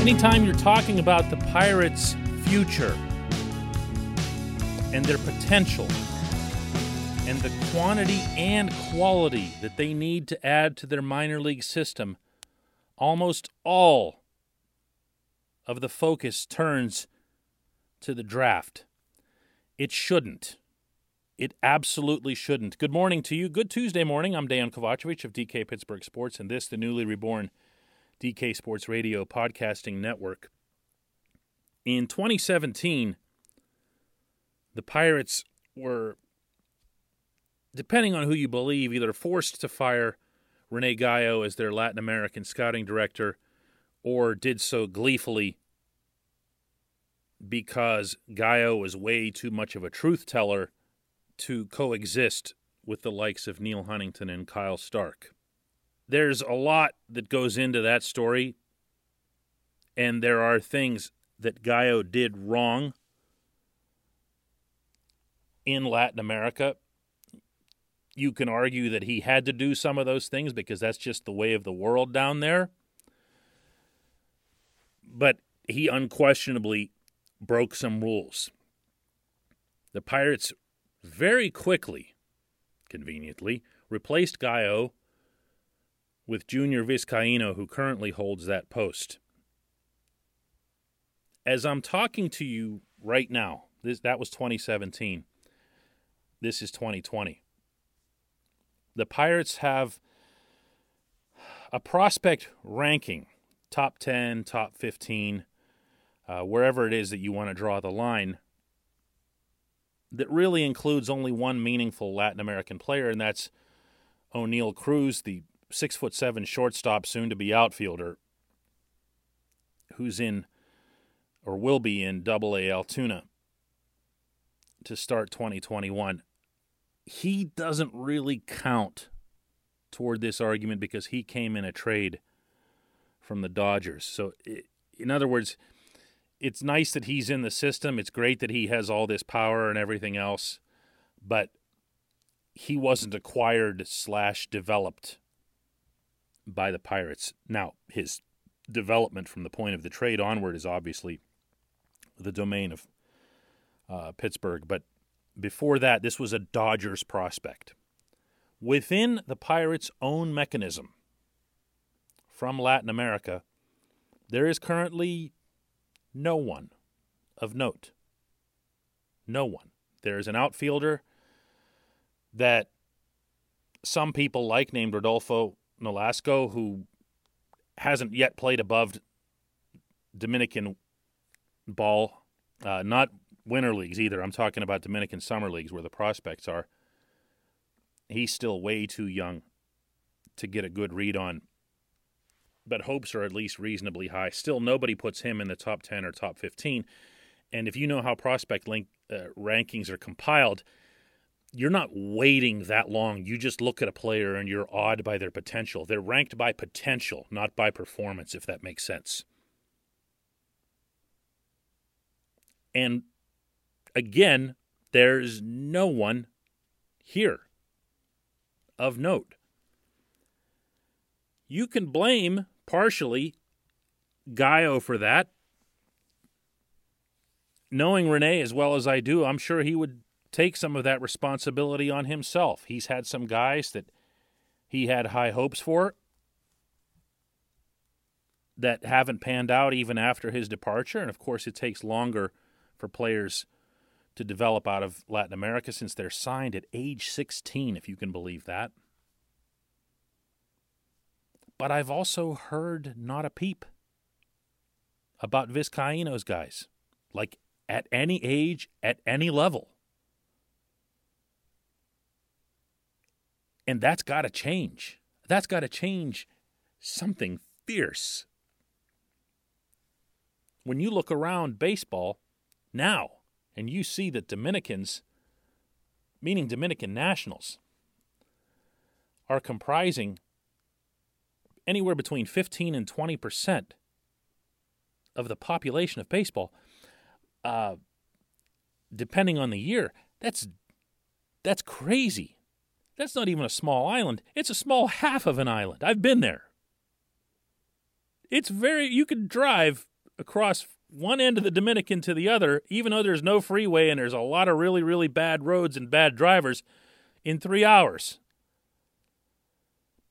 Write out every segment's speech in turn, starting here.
Anytime you're talking about the Pirates' future and their potential and the quantity and quality that they need to add to their minor league system, almost all of the focus turns to the draft. It shouldn't. It absolutely shouldn't. Good morning to you. Good Tuesday morning. I'm Dan Kovacevic of DK Pittsburgh Sports, and this, the newly reborn DK Sports Radio Podcasting Network. In 2017, the Pirates were, depending on who you believe, either forced to fire Rene Gayo as their Latin American scouting director or did so gleefully because Gayo was way too much of a truth teller to coexist with the likes of Neal Huntington and Kyle Stark there's a lot that goes into that story, and there are things that Gayo did wrong in Latin America. You can argue that he had to do some of those things because that's just the way of the world down there. But he unquestionably broke some rules. The Pirates very quickly, conveniently, replaced Gayo with Junior Vizcaino, who currently holds that post. As I'm talking to you right now, this, that was 2017. This is 2020. The Pirates have a prospect ranking top 10, top 15, uh, wherever it is that you want to draw the line, that really includes only one meaningful Latin American player, and that's Oneil Cruz, the six foot seven shortstop, soon to be outfielder, who's in or will be in Double A Altoona to start 2021. He doesn't really count toward this argument because he came in a trade from the Dodgers. So, in other words, it's nice that he's in the system. It's great that he has all this power and everything else, but he wasn't acquired slash developed by the Pirates. Now, his development from the point of the trade onward is obviously the domain of uh, Pittsburgh, but before that, this was a Dodgers prospect. Within the Pirates' own mechanism from Latin America, there is currently no one of note. No one. There is an outfielder that some people like named Rodolfo Nolasco, who hasn't yet played above Dominican ball, uh, not winter leagues either. I'm talking about Dominican summer leagues where the prospects are. He's still way too young to get a good read on, but hopes are at least reasonably high. Still, nobody puts him in the top 10 or top 15. And if you know how prospect link uh, rankings are compiled, you're not waiting that long. You just look at a player and you're awed by their potential. They're ranked by potential, not by performance, if that makes sense. And again, there's no one here of note. You can blame partially Gayo for that. Knowing Rene as well as I do, I'm sure he would take some of that responsibility on himself. He's had some guys that he had high hopes for that haven't panned out even after his departure. And of course, it takes longer for players to develop out of Latin America since they're signed at age 16, if you can believe that. But I've also heard not a peep about Vizcaino's guys, like at any age, at any level. And that's got to change. That's got to change something fierce. When you look around baseball now and you see that Dominicans, meaning Dominican nationals, are comprising anywhere between 15 and 20 percent of the population of baseball, uh, depending on the year, that's that's crazy. That's not even a small island. It's a small half of an island. I've been there. It's very you could drive across one end of the Dominican to the other, even though there's no freeway and there's a lot of really, really bad roads and bad drivers, in three hours.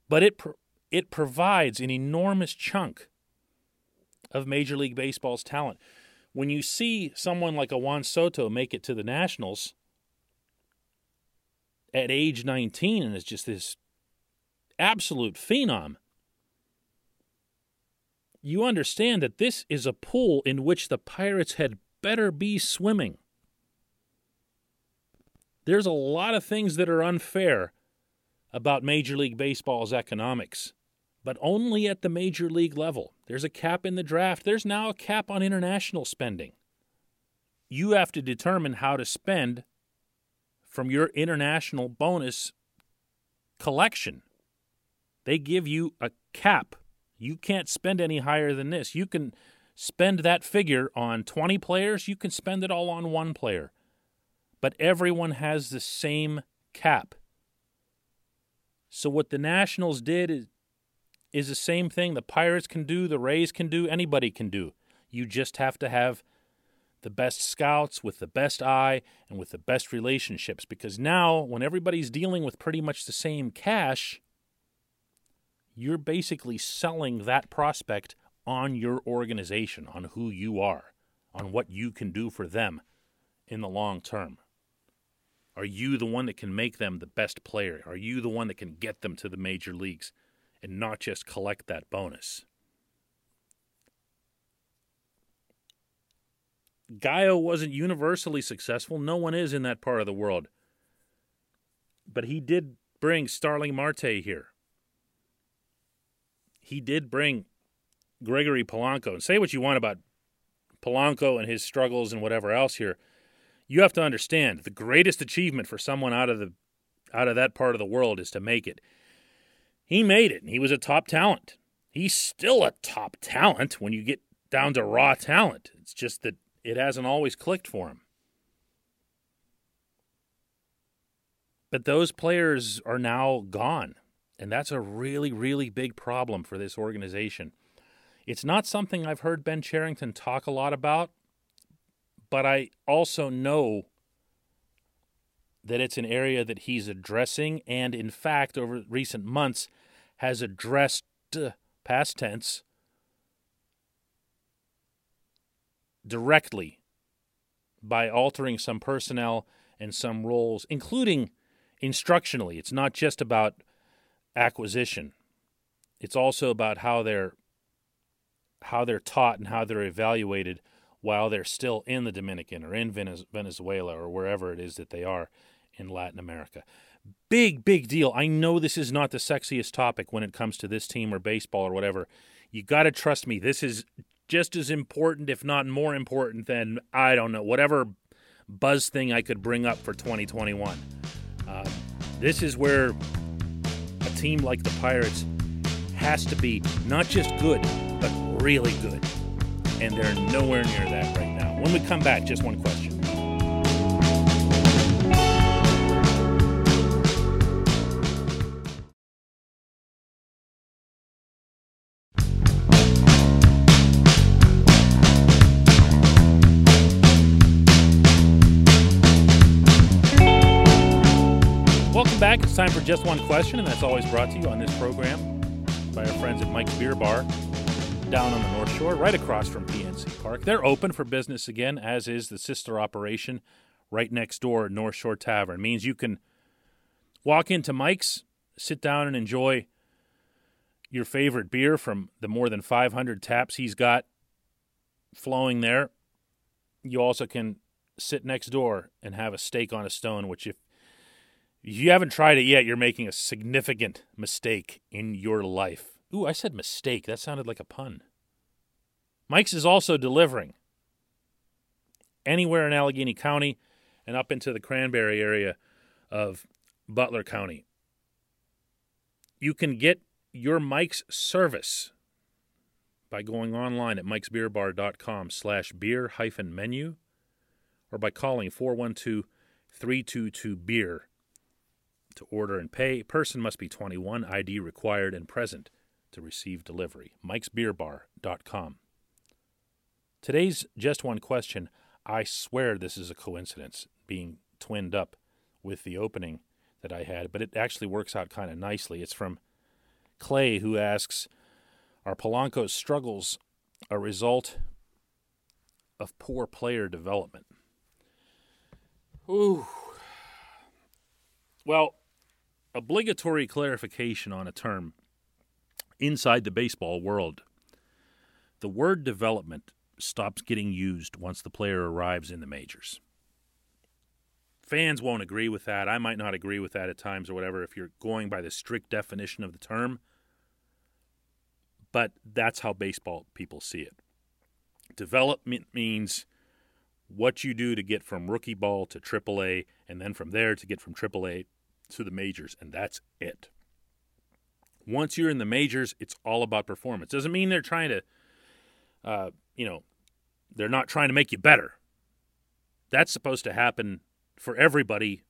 But it it provides an enormous chunk of Major League Baseball's talent. When you see someone like a Juan Soto make it to the Nationals at age 19 and is just this absolute phenom, you understand that this is a pool in which the Pirates had better be swimming. There's a lot of things that are unfair about Major League Baseball's economics but only at the major league level. There's a cap in the draft. There's now a cap on international spending. You have to determine how to spend from your international bonus collection. They give you a cap. You can't spend any higher than this. You can spend that figure on 20 players, you can spend it all on one player. But everyone has the same cap. So what the Nationals did is is the same thing the Pirates can do, the Rays can do, anybody can do. You just have to have the best scouts with the best eye and with the best relationships because now when everybody's dealing with pretty much the same cash, you're basically selling that prospect on your organization, on who you are, on what you can do for them in the long term. Are you the one that can make them the best player? Are you the one that can get them to the major leagues? and not just collect that bonus. Gayo wasn't universally successful. No one is in that part of the world. But he did bring Starling Marte here. He did bring Gregory Polanco. And say what you want about Polanco and his struggles and whatever else here. You have to understand the greatest achievement for someone out of the out of that part of the world is to make it. He made it, he was a top talent. He's still a top talent when you get down to raw talent. It's just that it hasn't always clicked for him. But those players are now gone, and that's a really, really big problem for this organization. It's not something I've heard Ben Cherington talk a lot about, but I also know that it's an area that he's addressing, and in fact, over recent months, has addressed uh, past tense directly by altering some personnel and some roles, including instructionally. It's not just about acquisition. It's also about how they're how they're taught and how they're evaluated while they're still in the Dominican or in Venezuela or wherever it is that they are in Latin America. Big, big deal. I know this is not the sexiest topic when it comes to this team or baseball or whatever. You got to trust me. This is just as important, if not more important, than, I don't know, whatever buzz thing I could bring up for 2021. Uh, this is where team like the Pirates has to be not just good, but really good. And they're nowhere near that right now. When we come back, just one question. Time for Just One Question, and that's always brought to you on this program by our friends at Mike's Beer Bar down on the North Shore, right across from PNC Park. They're open for business again, as is the sister operation right next door, North Shore Tavern. It means you can walk into Mike's, sit down, and enjoy your favorite beer from the more than 500 taps he's got flowing there. You also can sit next door and have a steak on a stone, which if you haven't tried it yet, you're making a significant mistake in your life. Ooh, I said mistake. That sounded like a pun. Mike's is also delivering anywhere in Allegheny County and up into the Cranberry area of Butler County. You can get your Mike's service by going online at mikesbeerbar.com slash beer hyphen menu or by calling 412 322 beer to order and pay. Person must be 21, ID required and present to receive delivery. mikesbeerbar.com. Today's just one question. I swear this is a coincidence being twinned up with the opening that I had, but it actually works out kind of nicely. It's from Clay, who asks Are Polanco's struggles a result of poor player development? Ooh. Well, obligatory clarification on a term inside the baseball world. The word development stops getting used once the player arrives in the majors. Fans won't agree with that. I might not agree with that at times or whatever if you're going by the strict definition of the term. But that's how baseball people see it. Development means what you do to get from rookie ball to AAA, and then from there to get from AAA to the majors, and that's it. Once you're in the majors, it's all about performance. Doesn't mean they're trying to, uh, you know, they're not trying to make you better. That's supposed to happen for everybody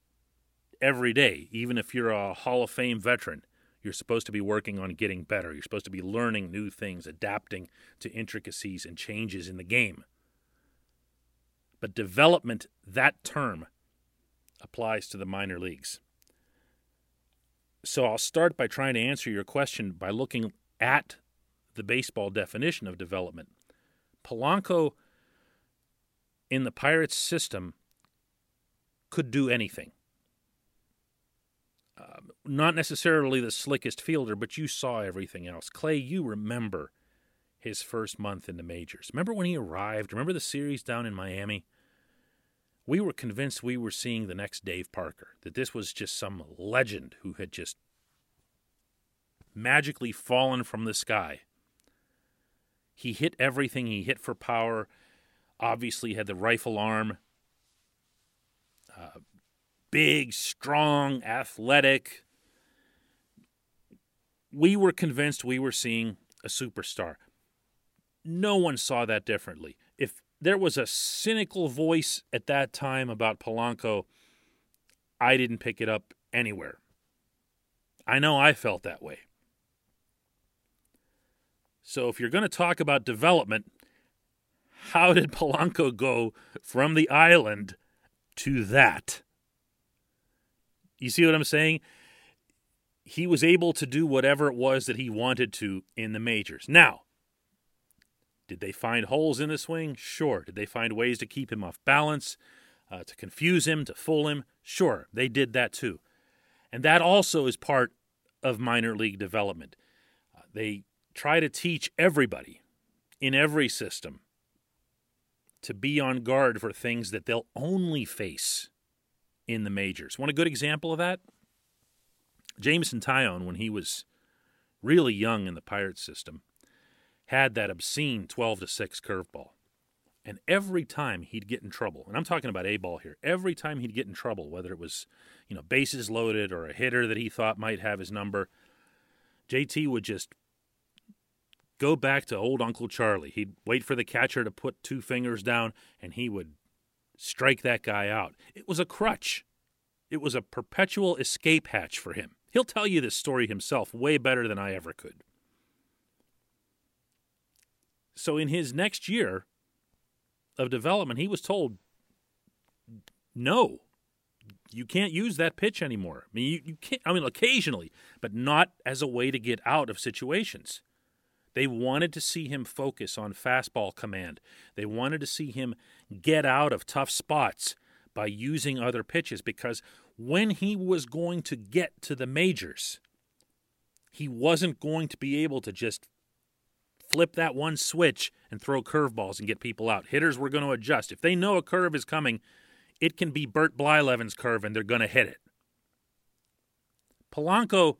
every day, even if you're a Hall of Fame veteran. You're supposed to be working on getting better. You're supposed to be learning new things, adapting to intricacies and changes in the game. But development, that term, applies to the minor leagues. So I'll start by trying to answer your question by looking at the baseball definition of development. Polanco in the Pirates system could do anything. Uh, not necessarily the slickest fielder, but you saw everything else. Clay, you remember his first month in the majors. Remember when he arrived? Remember the series down in Miami? We were convinced we were seeing the next Dave Parker, that this was just some legend who had just magically fallen from the sky. He hit everything, he hit for power, obviously had the rifle arm. Uh, big, strong, athletic. We were convinced we were seeing a superstar. No one saw that differently. There was a cynical voice at that time about Polanco, I didn't pick it up anywhere. I know I felt that way. So if you're going to talk about development, how did Polanco go from the island to that? You see what I'm saying? He was able to do whatever it was that he wanted to in the majors. Now, did they find holes in the swing? Sure. Did they find ways to keep him off balance, uh, to confuse him, to fool him? Sure, they did that too. And that also is part of minor league development. Uh, they try to teach everybody in every system to be on guard for things that they'll only face in the majors. Want a good example of that? Jameson Taillon, when he was really young in the Pirates system, had that obscene 12 to 6 curveball. And every time he'd get in trouble, and I'm talking about A ball here, every time he'd get in trouble, whether it was, you know, bases loaded or a hitter that he thought might have his number, JT would just go back to old Uncle Charlie. He'd wait for the catcher to put two fingers down and he would strike that guy out. It was a crutch. It was a perpetual escape hatch for him. He'll tell you this story himself way better than I ever could. So in his next year of development, he was told, no, you can't use that pitch anymore. I mean, you, you can't, I mean, occasionally, but not as a way to get out of situations. They wanted to see him focus on fastball command. They wanted to see him get out of tough spots by using other pitches because when he was going to get to the majors, He wasn't going to be able to just flip that one switch and throw curveballs and get people out. Hitters were going to adjust. If they know a curve is coming, it can be Bert Blyleven's curve and they're going to hit it. Polanco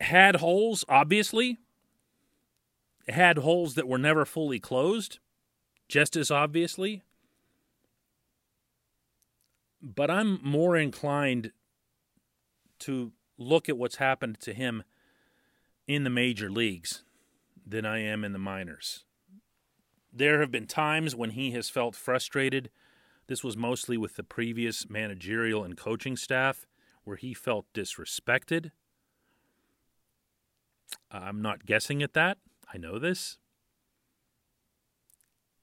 had holes, obviously, had holes that were never fully closed, just as obviously. But I'm more inclined to look at what's happened to him in the major leagues than I am in the minors. There have been times when he has felt frustrated. This was mostly with the previous managerial and coaching staff, where he felt disrespected. I'm not guessing at that. I know this.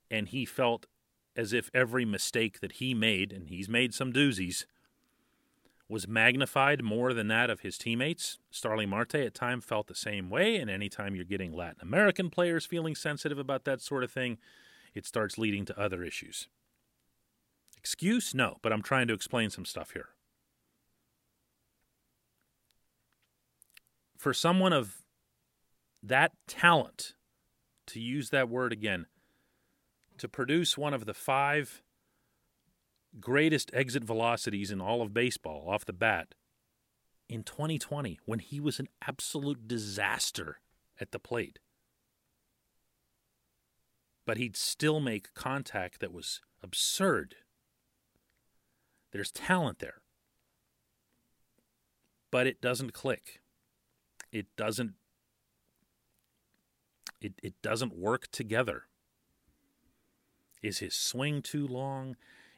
And he felt as if every mistake that he made, and he's made some doozies, was magnified more than that of his teammates. Starling Marte at times felt the same way, and anytime you're getting Latin American players feeling sensitive about that sort of thing, it starts leading to other issues. Excuse? No, but I'm trying to explain some stuff here. For someone of that talent, to use that word again, to produce one of the five greatest exit velocities in all of baseball off the bat in 2020 when he was an absolute disaster at the plate. But he'd still make contact that was absurd. There's talent there. But it doesn't click. It doesn't it, it doesn't work together. Is his swing too long?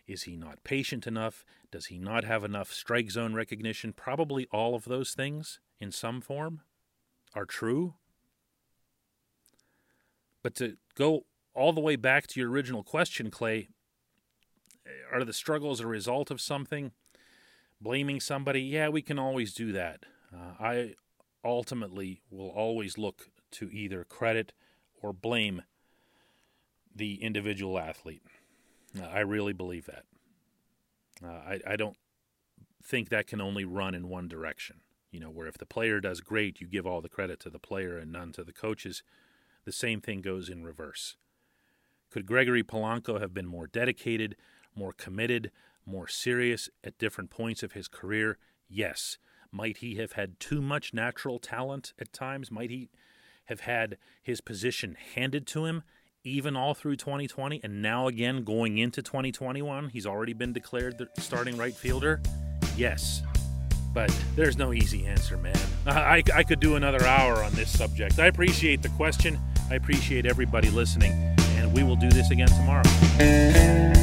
Is he not patient enough? Does he not have enough strike zone recognition? Probably all of those things in some form are true. But to go all the way back to your original question, Clay, are the struggles a result of something? Blaming somebody? Yeah, we can always do that. Uh, I ultimately will always look to either credit or blame the individual athlete. I really believe that. Uh, I, I don't think that can only run in one direction. You know, where if the player does great, you give all the credit to the player and none to the coaches. The same thing goes in reverse. Could Gregory Polanco have been more dedicated, more committed, more serious at different points of his career? Yes. Might he have had too much natural talent at times? Might he have had his position handed to him even all through 2020 and now again going into 2021 he's already been declared the starting right fielder? Yes. But there's no easy answer man. Uh, I, I could do another hour on this subject. I appreciate the question. I appreciate everybody listening. And we will do this again tomorrow